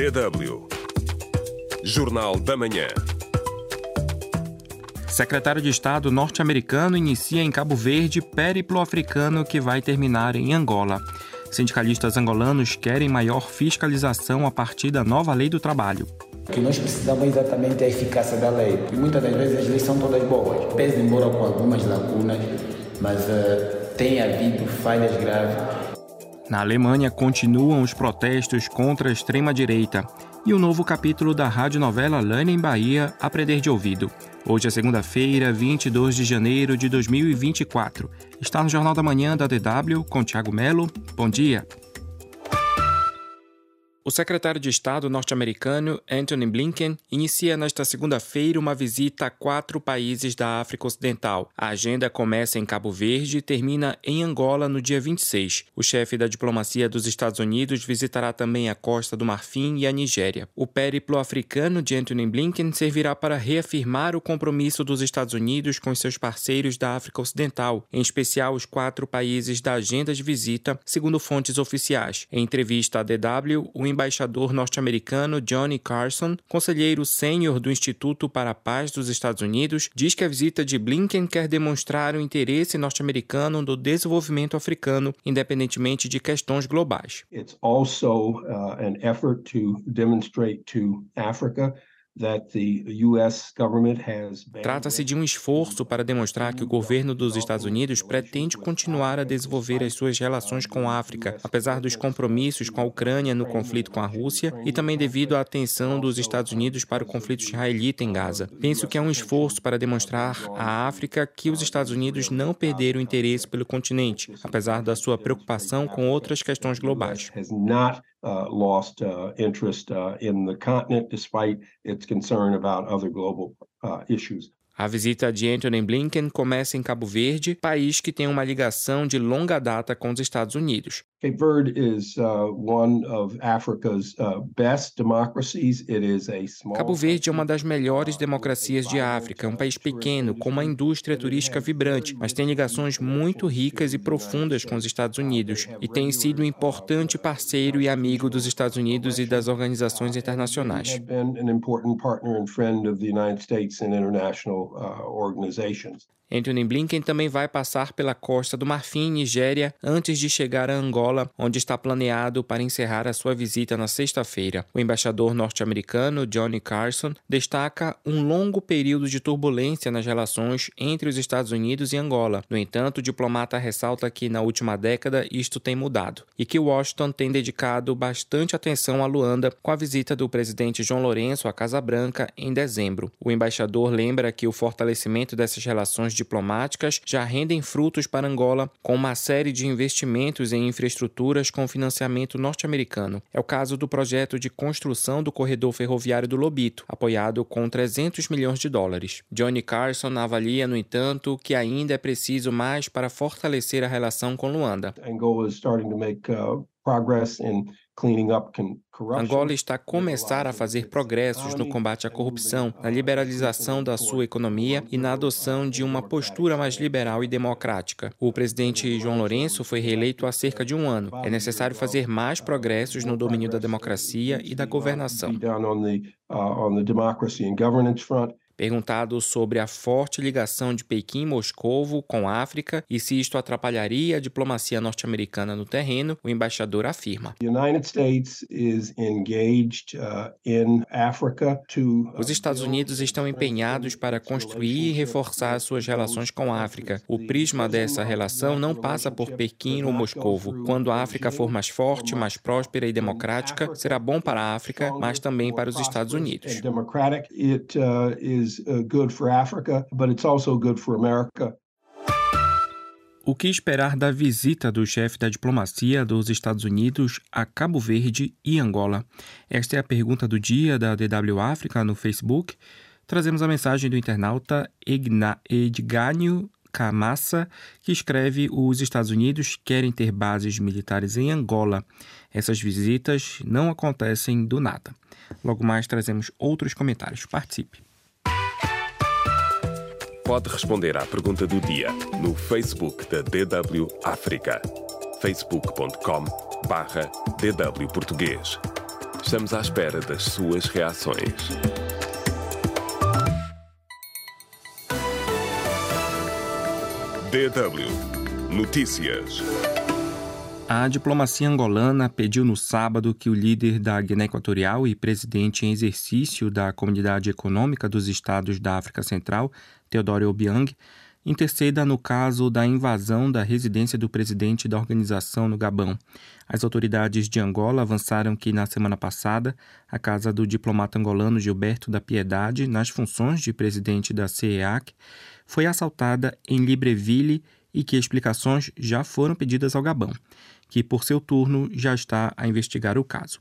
DW Jornal da Manhã. Secretário de Estado norte-americano inicia em Cabo Verde périplo africano que vai terminar em Angola. Sindicalistas angolanos querem maior fiscalização a partir da nova lei do trabalho. O que nós precisamos exatamente é a eficácia da lei. E muitas das vezes as leis são todas boas, pese embora com algumas lacunas, mas uh, tem havido falhas graves. Na Alemanha continuam os protestos contra a extrema-direita e o novo capítulo da radionovela Lane em Bahia, a Prender de Ouvido. Hoje é segunda-feira, 22 de janeiro de 2024. Está no Jornal da Manhã da DW com Tiago Melo. Bom dia. O secretário de Estado norte-americano Antony Blinken inicia nesta segunda-feira uma visita a quatro países da África Ocidental. A agenda começa em Cabo Verde e termina em Angola no dia 26. O chefe da diplomacia dos Estados Unidos visitará também a Costa do Marfim e a Nigéria. O périplo africano de Antony Blinken servirá para reafirmar o compromisso dos Estados Unidos com seus parceiros da África Ocidental, em especial os quatro países da agenda de visita, segundo fontes oficiais. Em entrevista à DW, o embaixador norte-americano Johnny Carson, conselheiro sênior do Instituto para a Paz dos Estados Unidos, diz que a visita de Blinken quer demonstrar o interesse norte-americano no desenvolvimento africano, independentemente de questões globais. It's also uh, an effort to demonstrate to Africa Trata-se de um esforço para demonstrar que o governo dos Estados Unidos pretende continuar a desenvolver as suas relações com a África, apesar dos compromissos com a Ucrânia no conflito com a Rússia e também devido à atenção dos Estados Unidos para o conflito israelita em Gaza. Penso que é um esforço para demonstrar à África que os Estados Unidos não perderam interesse pelo continente, apesar da sua preocupação com outras questões globais. Uh, lost uh, interest uh, in the continent despite its concern about other global issues. A visita de Anthony Blinken começa em Cabo Verde, país que tem uma ligação de longa data com os Estados Unidos. Cape Verde is uh, one of Africa's uh, best democracies. It is a small Cabo Verde é uma das melhores democracias de África, um país pequeno com uma indústria turística vibrante, mas tem ligações muito ricas e profundas com os Estados Unidos e tem sido um importante parceiro e amigo dos Estados Unidos e das organizações internacionais. Uh, organizations. Anthony Blinken também vai passar pela costa do Marfim, Nigéria, antes de chegar a Angola, onde está planeado para encerrar a sua visita na sexta-feira. O embaixador norte-americano Johnny Carson destaca um longo período de turbulência nas relações entre os Estados Unidos e Angola. No entanto, o diplomata ressalta que na última década isto tem mudado e que Washington tem dedicado bastante atenção a Luanda com a visita do presidente João Lourenço à Casa Branca em dezembro. O embaixador lembra que o fortalecimento dessas relações diplomáticas já rendem frutos para Angola, com uma série de investimentos em infraestruturas com financiamento norte-americano. É o caso do projeto de construção do corredor ferroviário do Lobito, apoiado com 300 milhões de dólares. Johnny Carson avalia, no entanto, que ainda é preciso mais para fortalecer a relação com Luanda. Angola is starting to make uh, progress in Angola está a começar a fazer progressos no combate à corrupção, na liberalização da sua economia e na adoção de uma postura mais liberal e democrática. O presidente João Lourenço foi reeleito há cerca de um ano. É necessário fazer mais progressos no domínio da democracia e da governação. Perguntado sobre a forte ligação de Pequim e Moscovo com a África e se isto atrapalharia a diplomacia norte-americana no terreno, o embaixador afirma. Os Estados Unidos estão empenhados para construir e reforçar suas relações com a África. O prisma dessa relação não passa por Pequim ou Moscovo. Quando a África for mais forte, mais próspera e democrática, será bom para a África, mas também para os Estados Unidos is uh, good for Africa, but it's also good for America. O que esperar da visita do chefe da diplomacia dos Estados Unidos a Cabo Verde e Angola? Esta é a pergunta do dia da DW África no Facebook. Trazemos a mensagem do internauta Edgânio Camassa, que escreve: Os Estados Unidos querem ter bases militares em Angola. Essas visitas não acontecem do nada. Logo mais trazemos outros comentários. Participe pode responder à pergunta do dia no Facebook da DW África. facebook.com DW Português. Estamos à espera das suas reações. DW Notícias. A diplomacia angolana pediu no sábado que o líder da Guiné Equatorial e presidente em exercício da Comunidade Econômica dos Estados da África Central, Teodoro Obiang, interceda no caso da invasão da residência do presidente da organização no Gabão. As autoridades de Angola avançaram que, na semana passada, a casa do diplomata angolano Gilberto da Piedade, nas funções de presidente da CEAC, foi assaltada em Libreville e que explicações já foram pedidas ao Gabão, que, por seu turno, já está a investigar o caso.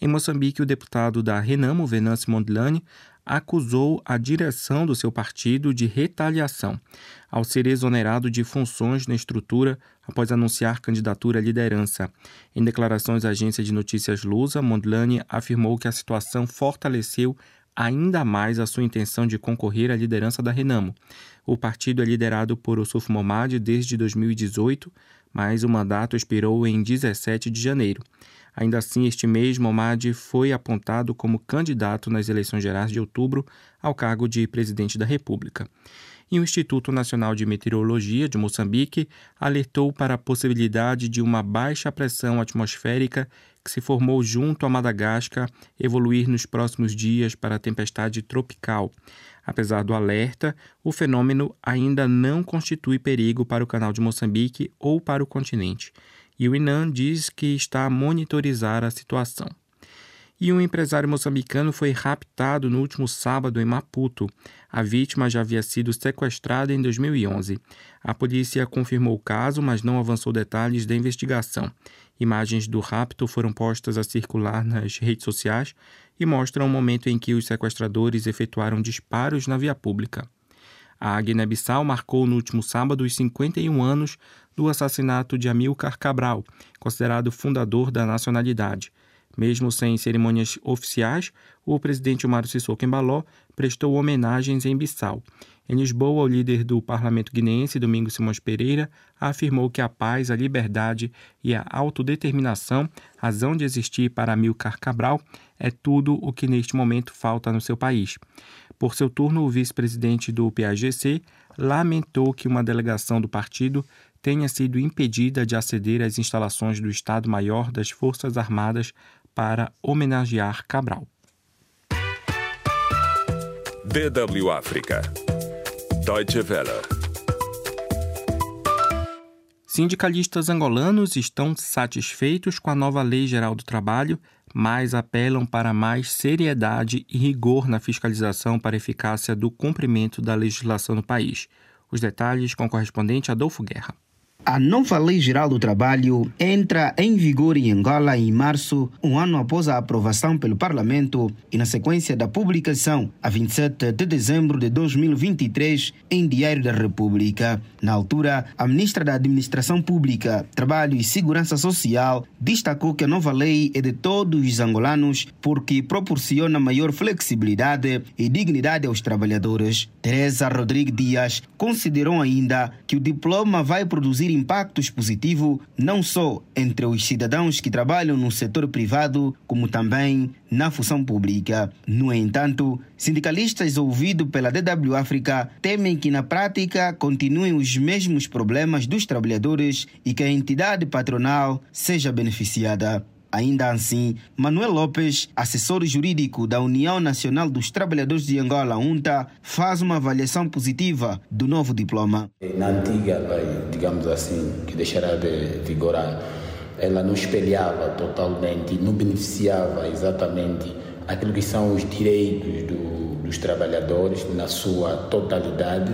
Em Moçambique, o deputado da Renamo, Venance Mondlane, acusou a direção do seu partido de retaliação ao ser exonerado de funções na estrutura após anunciar candidatura à liderança. Em declarações à agência de notícias Lusa, Mondlane afirmou que a situação fortaleceu ainda mais a sua intenção de concorrer à liderança da Renamo. O partido é liderado por Ossuf Momad desde 2018, mas o mandato expirou em 17 de janeiro. Ainda assim, este mês, Momad foi apontado como candidato nas eleições gerais de outubro ao cargo de presidente da República e o Instituto Nacional de Meteorologia de Moçambique alertou para a possibilidade de uma baixa pressão atmosférica que se formou junto a Madagascar evoluir nos próximos dias para a tempestade tropical. Apesar do alerta, o fenômeno ainda não constitui perigo para o canal de Moçambique ou para o continente. E o INAM diz que está a monitorizar a situação e um empresário moçambicano foi raptado no último sábado em Maputo. A vítima já havia sido sequestrada em 2011. A polícia confirmou o caso, mas não avançou detalhes da investigação. Imagens do rapto foram postas a circular nas redes sociais e mostram o momento em que os sequestradores efetuaram disparos na via pública. A Guiné-Bissau marcou no último sábado os 51 anos do assassinato de Amilcar Cabral, considerado fundador da nacionalidade. Mesmo sem cerimônias oficiais, o presidente Mário Sissoko Embaló prestou homenagens em Bissau. Em Lisboa, o líder do parlamento guineense, Domingos Simões Pereira, afirmou que a paz, a liberdade e a autodeterminação, razão de existir para Amilcar Cabral, é tudo o que neste momento falta no seu país. Por seu turno, o vice-presidente do PAGC lamentou que uma delegação do partido tenha sido impedida de aceder às instalações do Estado-Maior das Forças Armadas para homenagear Cabral. DW África. Deutsche Welle. Sindicalistas angolanos estão satisfeitos com a nova Lei Geral do Trabalho, mas apelam para mais seriedade e rigor na fiscalização para eficácia do cumprimento da legislação no país. Os detalhes com o correspondente Adolfo Guerra. A nova Lei Geral do Trabalho entra em vigor em Angola em março, um ano após a aprovação pelo Parlamento e na sequência da publicação, a 27 de dezembro de 2023, em Diário da República. Na altura, a ministra da Administração Pública, Trabalho e Segurança Social destacou que a nova lei é de todos os angolanos porque proporciona maior flexibilidade e dignidade aos trabalhadores. Teresa Rodrigues Dias considerou ainda que o diploma vai produzir impactos positivos não só entre os cidadãos que trabalham no setor privado, como também na função pública. No entanto, sindicalistas ouvidos pela DW África temem que na prática continuem os mesmos problemas dos trabalhadores e que a entidade patronal seja beneficiada. Ainda assim, Manuel Lopes, assessor jurídico da União Nacional dos Trabalhadores de Angola, UNTA, faz uma avaliação positiva do novo diploma. Na antiga lei, digamos assim, que deixará de vigorar, ela não espelhava totalmente, não beneficiava exatamente aquilo que são os direitos do, dos trabalhadores na sua totalidade,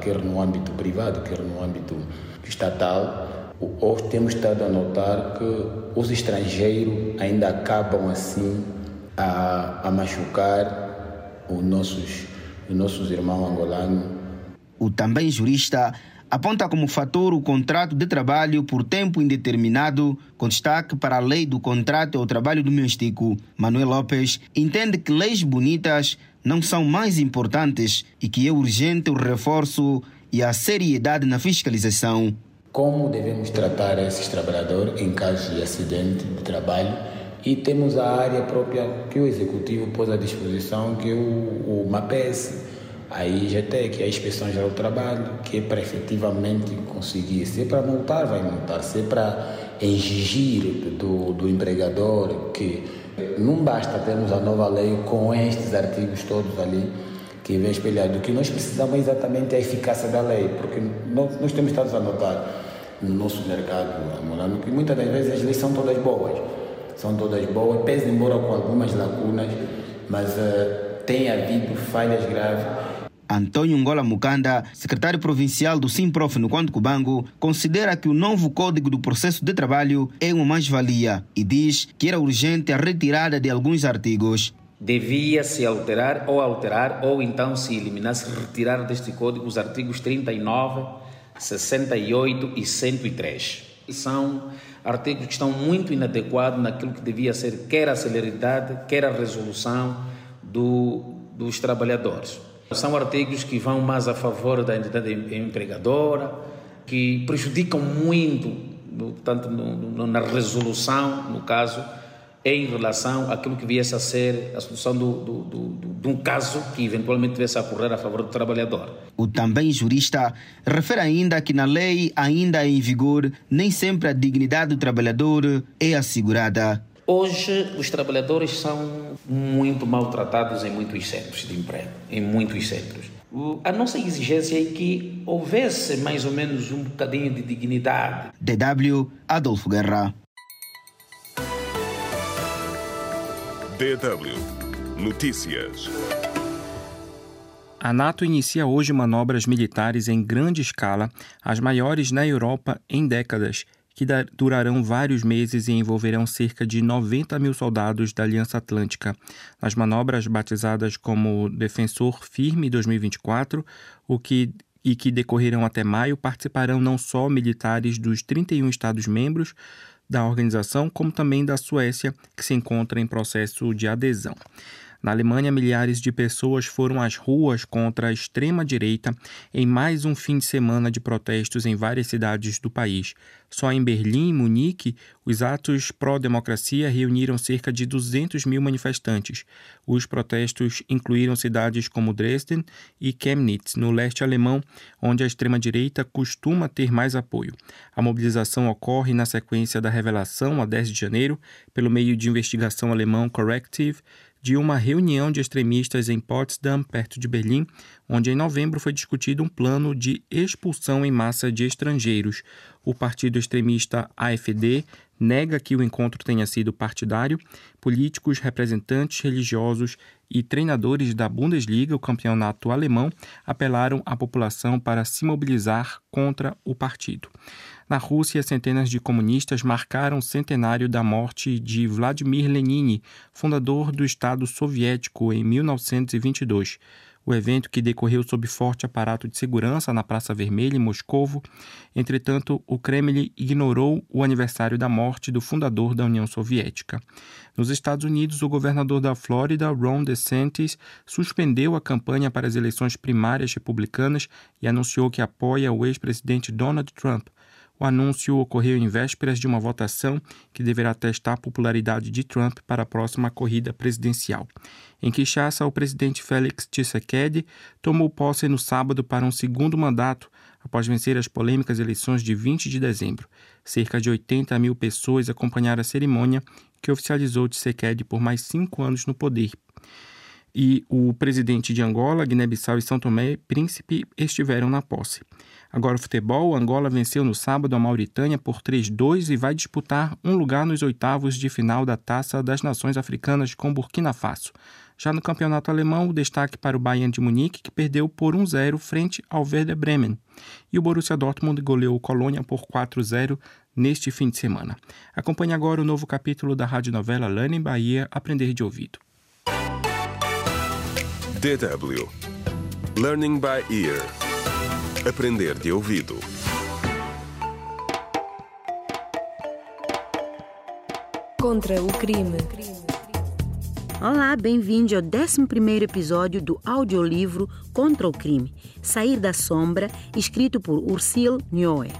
quer no âmbito privado, quer no âmbito estatal Hoje temos estado a notar que os estrangeiros ainda acabam assim a, a machucar os nossos, os nossos irmãos angolanos. O também jurista aponta como fator o contrato de trabalho por tempo indeterminado, com destaque para a lei do contrato ao trabalho doméstico. Manuel Lopes entende que leis bonitas não são mais importantes e que é urgente o reforço e a seriedade na fiscalização como devemos tratar esses trabalhadores em caso de acidente de trabalho E temos a área própria que o Executivo pôs à disposição, que é o, o MAPES, a IGT, que é a Inspeção Geral do Trabalho, que é para efetivamente conseguir, se é para multar, vai multar, se é para exigir do, do empregador que não basta termos a nova lei com estes artigos todos ali que vem espelhado. O que nós precisamos é exatamente a eficácia da lei, porque nós, nós temos estado a notar no nosso mercado morando que muitas das vezes as leis são todas boas, são todas boas, pese embora com algumas lacunas, mas uh, tem havido falhas graves Antônio Ngola Mukanda, secretário provincial do Simprof no Quanto Cubango, considera que o novo Código do Processo de Trabalho é uma mais-valia e diz que era urgente a retirada de alguns artigos. Devia se alterar ou alterar ou então se eliminar, se retirar deste código os artigos 39, 68 e 103. São artigos que estão muito inadequados naquilo que devia ser quer a celeridade, quer a resolução do, dos trabalhadores. São artigos que vão mais a favor da entidade empregadora, que prejudicam muito, tanto na resolução, no caso, em relação àquilo que viesse a ser a solução do, do, do, de um caso que eventualmente viesse a ocorrer a favor do trabalhador. O também jurista refere ainda que na lei ainda em vigor nem sempre a dignidade do trabalhador é assegurada. Hoje, os trabalhadores são muito maltratados em muitos centros de emprego, em muitos centros. A nossa exigência é que houvesse mais ou menos um bocadinho de dignidade. DW Adolfo Guerra. DW Notícias. A NATO inicia hoje manobras militares em grande escala, as maiores na Europa em décadas, que durarão vários meses e envolverão cerca de 90 mil soldados da Aliança Atlântica. Nas manobras batizadas como Defensor Firme 2024, o que e que decorrerão até maio, participarão não só militares dos 31 Estados-membros da organização, como também da Suécia, que se encontra em processo de adesão. Na Alemanha, milhares de pessoas foram às ruas contra a extrema-direita em mais um fim de semana de protestos em várias cidades do país. Só em Berlim e Munique, os atos pró-democracia reuniram cerca de 200 mil manifestantes. Os protestos incluíram cidades como Dresden e Chemnitz, no leste alemão, onde a extrema-direita costuma ter mais apoio. A mobilização ocorre na sequência da revelação, a 10 de janeiro, pelo meio de investigação alemão Corrective, de uma reunião de extremistas em Potsdam, perto de Berlim, onde em novembro foi discutido um plano de expulsão em massa de estrangeiros. O partido extremista AfD nega que o encontro tenha sido partidário. Políticos, representantes religiosos e treinadores da Bundesliga, o campeonato alemão, apelaram à população para se mobilizar contra o partido. Na Rússia, centenas de comunistas marcaram o centenário da morte de Vladimir Lenin, fundador do Estado Soviético, em 1922. O evento, que decorreu sob forte aparato de segurança na Praça Vermelha, em Moscovo, entretanto, o Kremlin ignorou o aniversário da morte do fundador da União Soviética. Nos Estados Unidos, o governador da Flórida, Ron DeSantis, suspendeu a campanha para as eleições primárias republicanas e anunciou que apoia o ex-presidente Donald Trump. O anúncio ocorreu em vésperas de uma votação que deverá testar a popularidade de Trump para a próxima corrida presidencial. Em Kinshasa, o presidente Félix Tshisekedi tomou posse no sábado para um segundo mandato após vencer as polêmicas eleições de 20 de dezembro. Cerca de 80 mil pessoas acompanharam a cerimônia que oficializou Tshisekedi por mais cinco anos no poder. E o presidente de Angola, Guiné-Bissau e São Tomé Príncipe estiveram na posse. Agora o futebol, Angola venceu no sábado a Mauritânia por 3-2 e vai disputar um lugar nos oitavos de final da Taça das Nações Africanas com Burkina Faso. Já no campeonato alemão, o destaque para o Bayern de Munique, que perdeu por 1-0 frente ao Werder Bremen. E o Borussia Dortmund goleou o Colônia por 4-0 neste fim de semana. Acompanhe agora o novo capítulo da radionovela Learning Bahia, Aprender de Ouvido. DW Learning by Ear Aprender de ouvido. Contra o crime. Olá, bem-vindo ao 11 episódio do audiolivro Contra o Crime Sair da Sombra, escrito por Ursil Nhoe.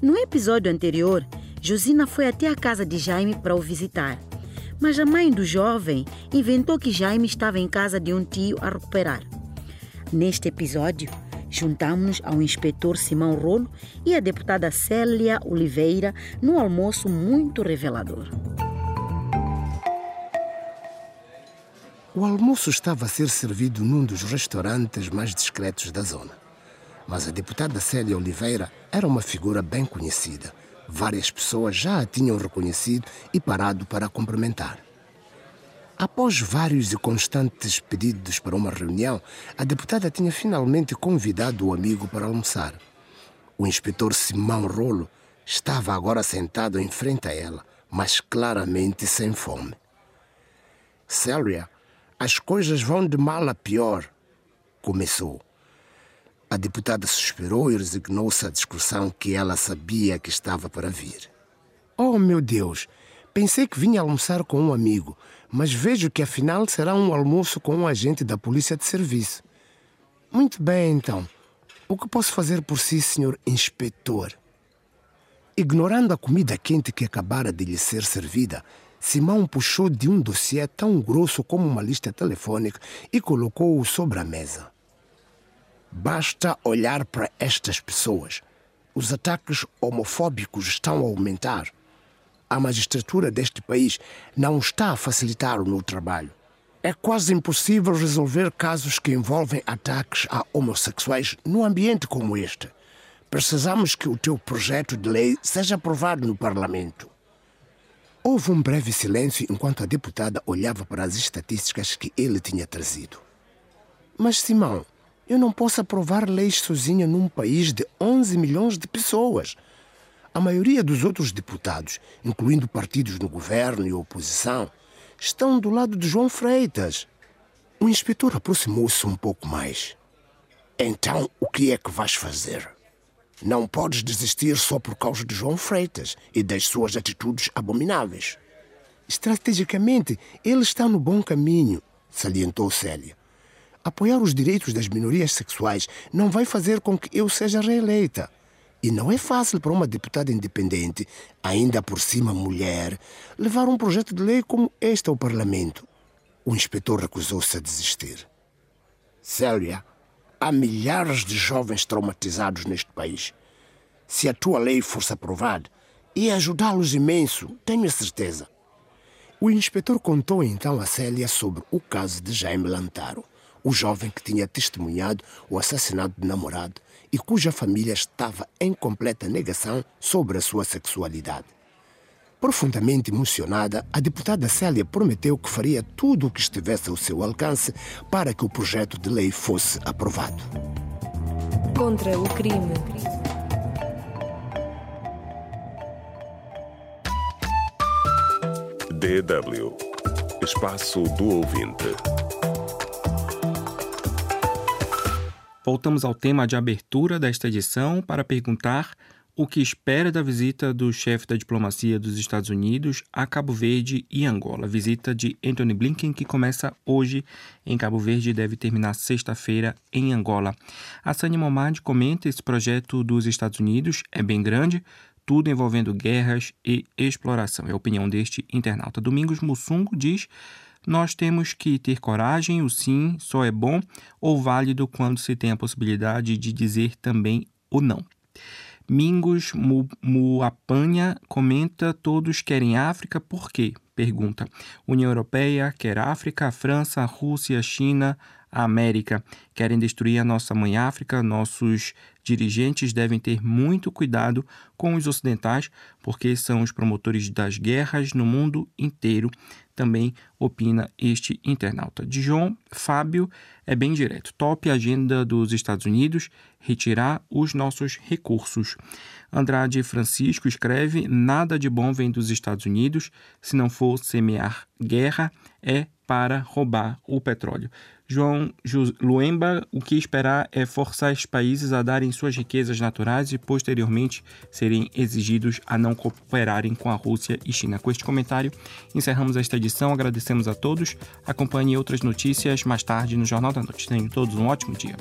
No episódio anterior, Josina foi até a casa de Jaime para o visitar. Mas a mãe do jovem inventou que Jaime estava em casa de um tio a recuperar. Neste episódio, juntamos-nos ao inspetor Simão Rolo e à deputada Célia Oliveira num almoço muito revelador. O almoço estava a ser servido num dos restaurantes mais discretos da zona. Mas a deputada Célia Oliveira era uma figura bem conhecida. Várias pessoas já a tinham reconhecido e parado para cumprimentar. Após vários e constantes pedidos para uma reunião, a deputada tinha finalmente convidado o amigo para almoçar. O inspetor Simão Rolo estava agora sentado em frente a ela, mas claramente sem fome. Célia as coisas vão de mal a pior, começou. A deputada suspirou e resignou-se à discussão que ela sabia que estava para vir. Oh, meu Deus! Pensei que vinha almoçar com um amigo, mas vejo que afinal será um almoço com um agente da polícia de serviço. Muito bem, então. O que posso fazer por si, senhor inspetor? Ignorando a comida quente que acabara de lhe ser servida, Simão puxou de um dossiê tão grosso como uma lista telefônica e colocou-o sobre a mesa. Basta olhar para estas pessoas. Os ataques homofóbicos estão a aumentar. A magistratura deste país não está a facilitar o meu trabalho. É quase impossível resolver casos que envolvem ataques a homossexuais num ambiente como este. Precisamos que o teu projeto de lei seja aprovado no Parlamento. Houve um breve silêncio enquanto a deputada olhava para as estatísticas que ele tinha trazido. Mas, Simão, eu não posso aprovar leis sozinha num país de 11 milhões de pessoas. A maioria dos outros deputados, incluindo partidos no governo e oposição, estão do lado de João Freitas. O inspetor aproximou-se um pouco mais. Então, o que é que vais fazer? Não podes desistir só por causa de João Freitas e das suas atitudes abomináveis. Estrategicamente, ele está no bom caminho, salientou Célia. Apoiar os direitos das minorias sexuais não vai fazer com que eu seja reeleita. E não é fácil para uma deputada independente, ainda por cima mulher, levar um projeto de lei como este ao Parlamento. O inspetor recusou-se a desistir. Célia, Há milhares de jovens traumatizados neste país. Se a tua lei fosse aprovada, ia ajudá-los imenso, tenho a certeza. O inspetor contou então a Célia sobre o caso de Jaime Lantaro, o jovem que tinha testemunhado o assassinato do namorado e cuja família estava em completa negação sobre a sua sexualidade. Profundamente emocionada, a deputada Célia prometeu que faria tudo o que estivesse ao seu alcance para que o projeto de lei fosse aprovado. Contra o crime. DW Espaço do Ouvinte. Voltamos ao tema de abertura desta edição para perguntar o que espera da visita do chefe da diplomacia dos Estados Unidos a Cabo Verde e Angola. Visita de Anthony Blinken, que começa hoje em Cabo Verde e deve terminar sexta-feira em Angola. A Sani Momad comenta esse projeto dos Estados Unidos, é bem grande, tudo envolvendo guerras e exploração. É a opinião deste internauta. Domingos Mussungo diz nós temos que ter coragem, o sim só é bom ou válido quando se tem a possibilidade de dizer também o não. Mingos Muapanha comenta: todos querem África, por quê? Pergunta. União Europeia quer África, França, Rússia, China, América. Querem destruir a nossa mãe África. Nossos dirigentes devem ter muito cuidado com os ocidentais, porque são os promotores das guerras no mundo inteiro também opina este internauta. Dijon Fábio é bem direto. Top agenda dos Estados Unidos, retirar os nossos recursos. Andrade Francisco escreve: nada de bom vem dos Estados Unidos, se não for semear guerra, é para roubar o petróleo. João Luemba, o que esperar é forçar os países a darem suas riquezas naturais e posteriormente serem exigidos a não cooperarem com a Rússia e China. Com este comentário, encerramos esta edição. Agradecemos a todos. Acompanhe outras notícias mais tarde no Jornal da Noite. Tenham todos um ótimo dia.